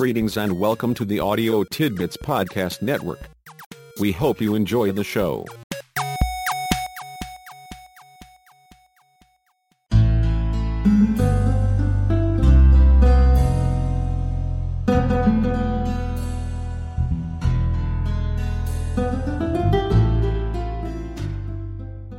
Greetings and welcome to the Audio Tidbits Podcast Network. We hope you enjoy the show.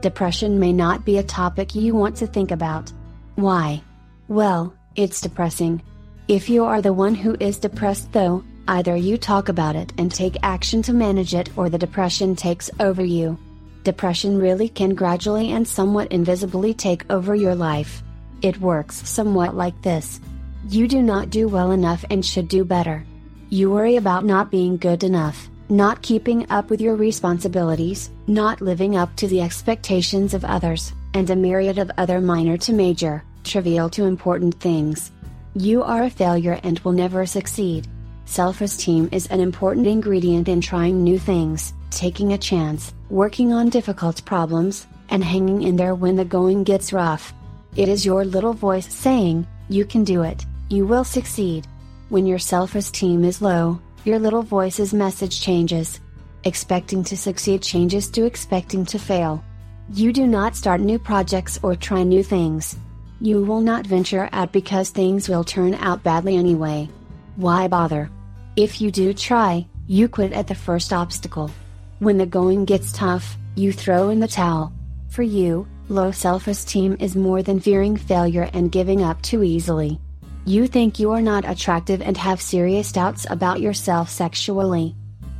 Depression may not be a topic you want to think about. Why? Well, it's depressing. If you are the one who is depressed though, either you talk about it and take action to manage it or the depression takes over you. Depression really can gradually and somewhat invisibly take over your life. It works somewhat like this. You do not do well enough and should do better. You worry about not being good enough not keeping up with your responsibilities, not living up to the expectations of others, and a myriad of other minor to major, trivial to important things. You are a failure and will never succeed. Self esteem is an important ingredient in trying new things, taking a chance, working on difficult problems, and hanging in there when the going gets rough. It is your little voice saying, You can do it, you will succeed. When your self esteem is low, your little voice's message changes. Expecting to succeed changes to expecting to fail. You do not start new projects or try new things. You will not venture out because things will turn out badly anyway. Why bother? If you do try, you quit at the first obstacle. When the going gets tough, you throw in the towel. For you, low self esteem is more than fearing failure and giving up too easily. You think you are not attractive and have serious doubts about yourself sexually.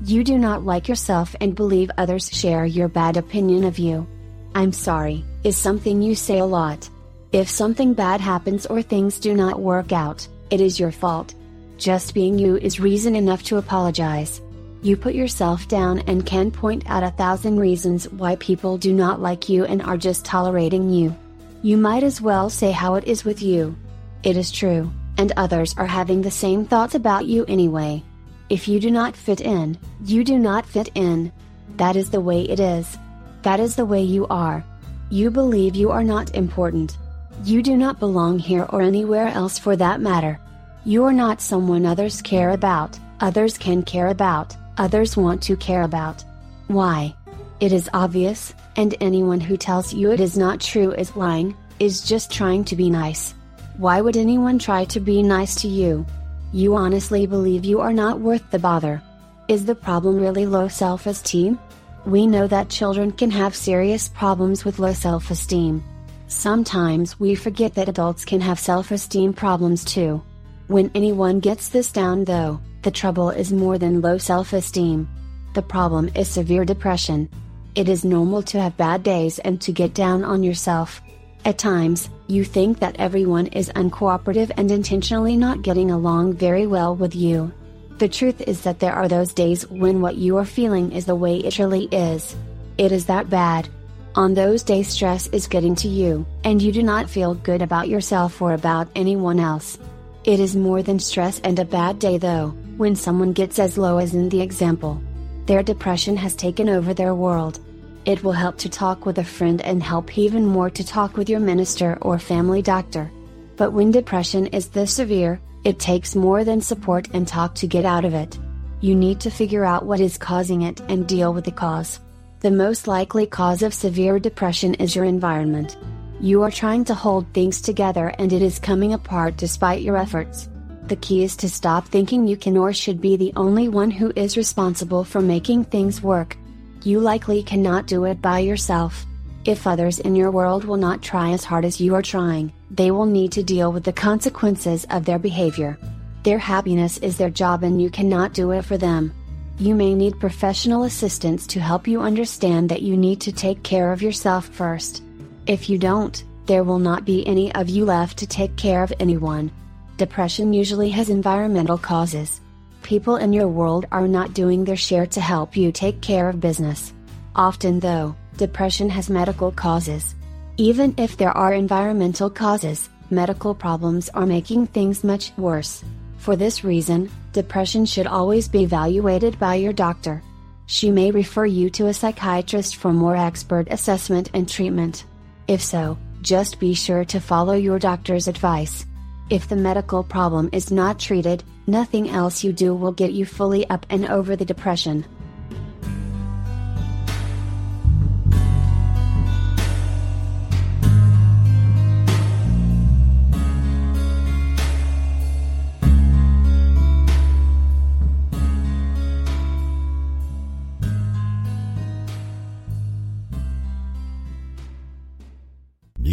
You do not like yourself and believe others share your bad opinion of you. I'm sorry, is something you say a lot. If something bad happens or things do not work out, it is your fault. Just being you is reason enough to apologize. You put yourself down and can point out a thousand reasons why people do not like you and are just tolerating you. You might as well say how it is with you. It is true, and others are having the same thoughts about you anyway. If you do not fit in, you do not fit in. That is the way it is. That is the way you are. You believe you are not important. You do not belong here or anywhere else for that matter. You are not someone others care about, others can care about, others want to care about. Why? It is obvious, and anyone who tells you it is not true is lying, is just trying to be nice. Why would anyone try to be nice to you? You honestly believe you are not worth the bother. Is the problem really low self esteem? We know that children can have serious problems with low self esteem. Sometimes we forget that adults can have self esteem problems too. When anyone gets this down, though, the trouble is more than low self esteem. The problem is severe depression. It is normal to have bad days and to get down on yourself. At times, you think that everyone is uncooperative and intentionally not getting along very well with you. The truth is that there are those days when what you are feeling is the way it really is. It is that bad. On those days, stress is getting to you, and you do not feel good about yourself or about anyone else. It is more than stress and a bad day, though, when someone gets as low as in the example. Their depression has taken over their world, it will help to talk with a friend and help even more to talk with your minister or family doctor. But when depression is this severe, it takes more than support and talk to get out of it. You need to figure out what is causing it and deal with the cause. The most likely cause of severe depression is your environment. You are trying to hold things together and it is coming apart despite your efforts. The key is to stop thinking you can or should be the only one who is responsible for making things work. You likely cannot do it by yourself. If others in your world will not try as hard as you are trying, they will need to deal with the consequences of their behavior. Their happiness is their job and you cannot do it for them. You may need professional assistance to help you understand that you need to take care of yourself first. If you don't, there will not be any of you left to take care of anyone. Depression usually has environmental causes people in your world are not doing their share to help you take care of business. Often, though, depression has medical causes. Even if there are environmental causes, medical problems are making things much worse. For this reason, depression should always be evaluated by your doctor. She may refer you to a psychiatrist for more expert assessment and treatment. If so, just be sure to follow your doctor's advice. If the medical problem is not treated, Nothing else you do will get you fully up and over the depression.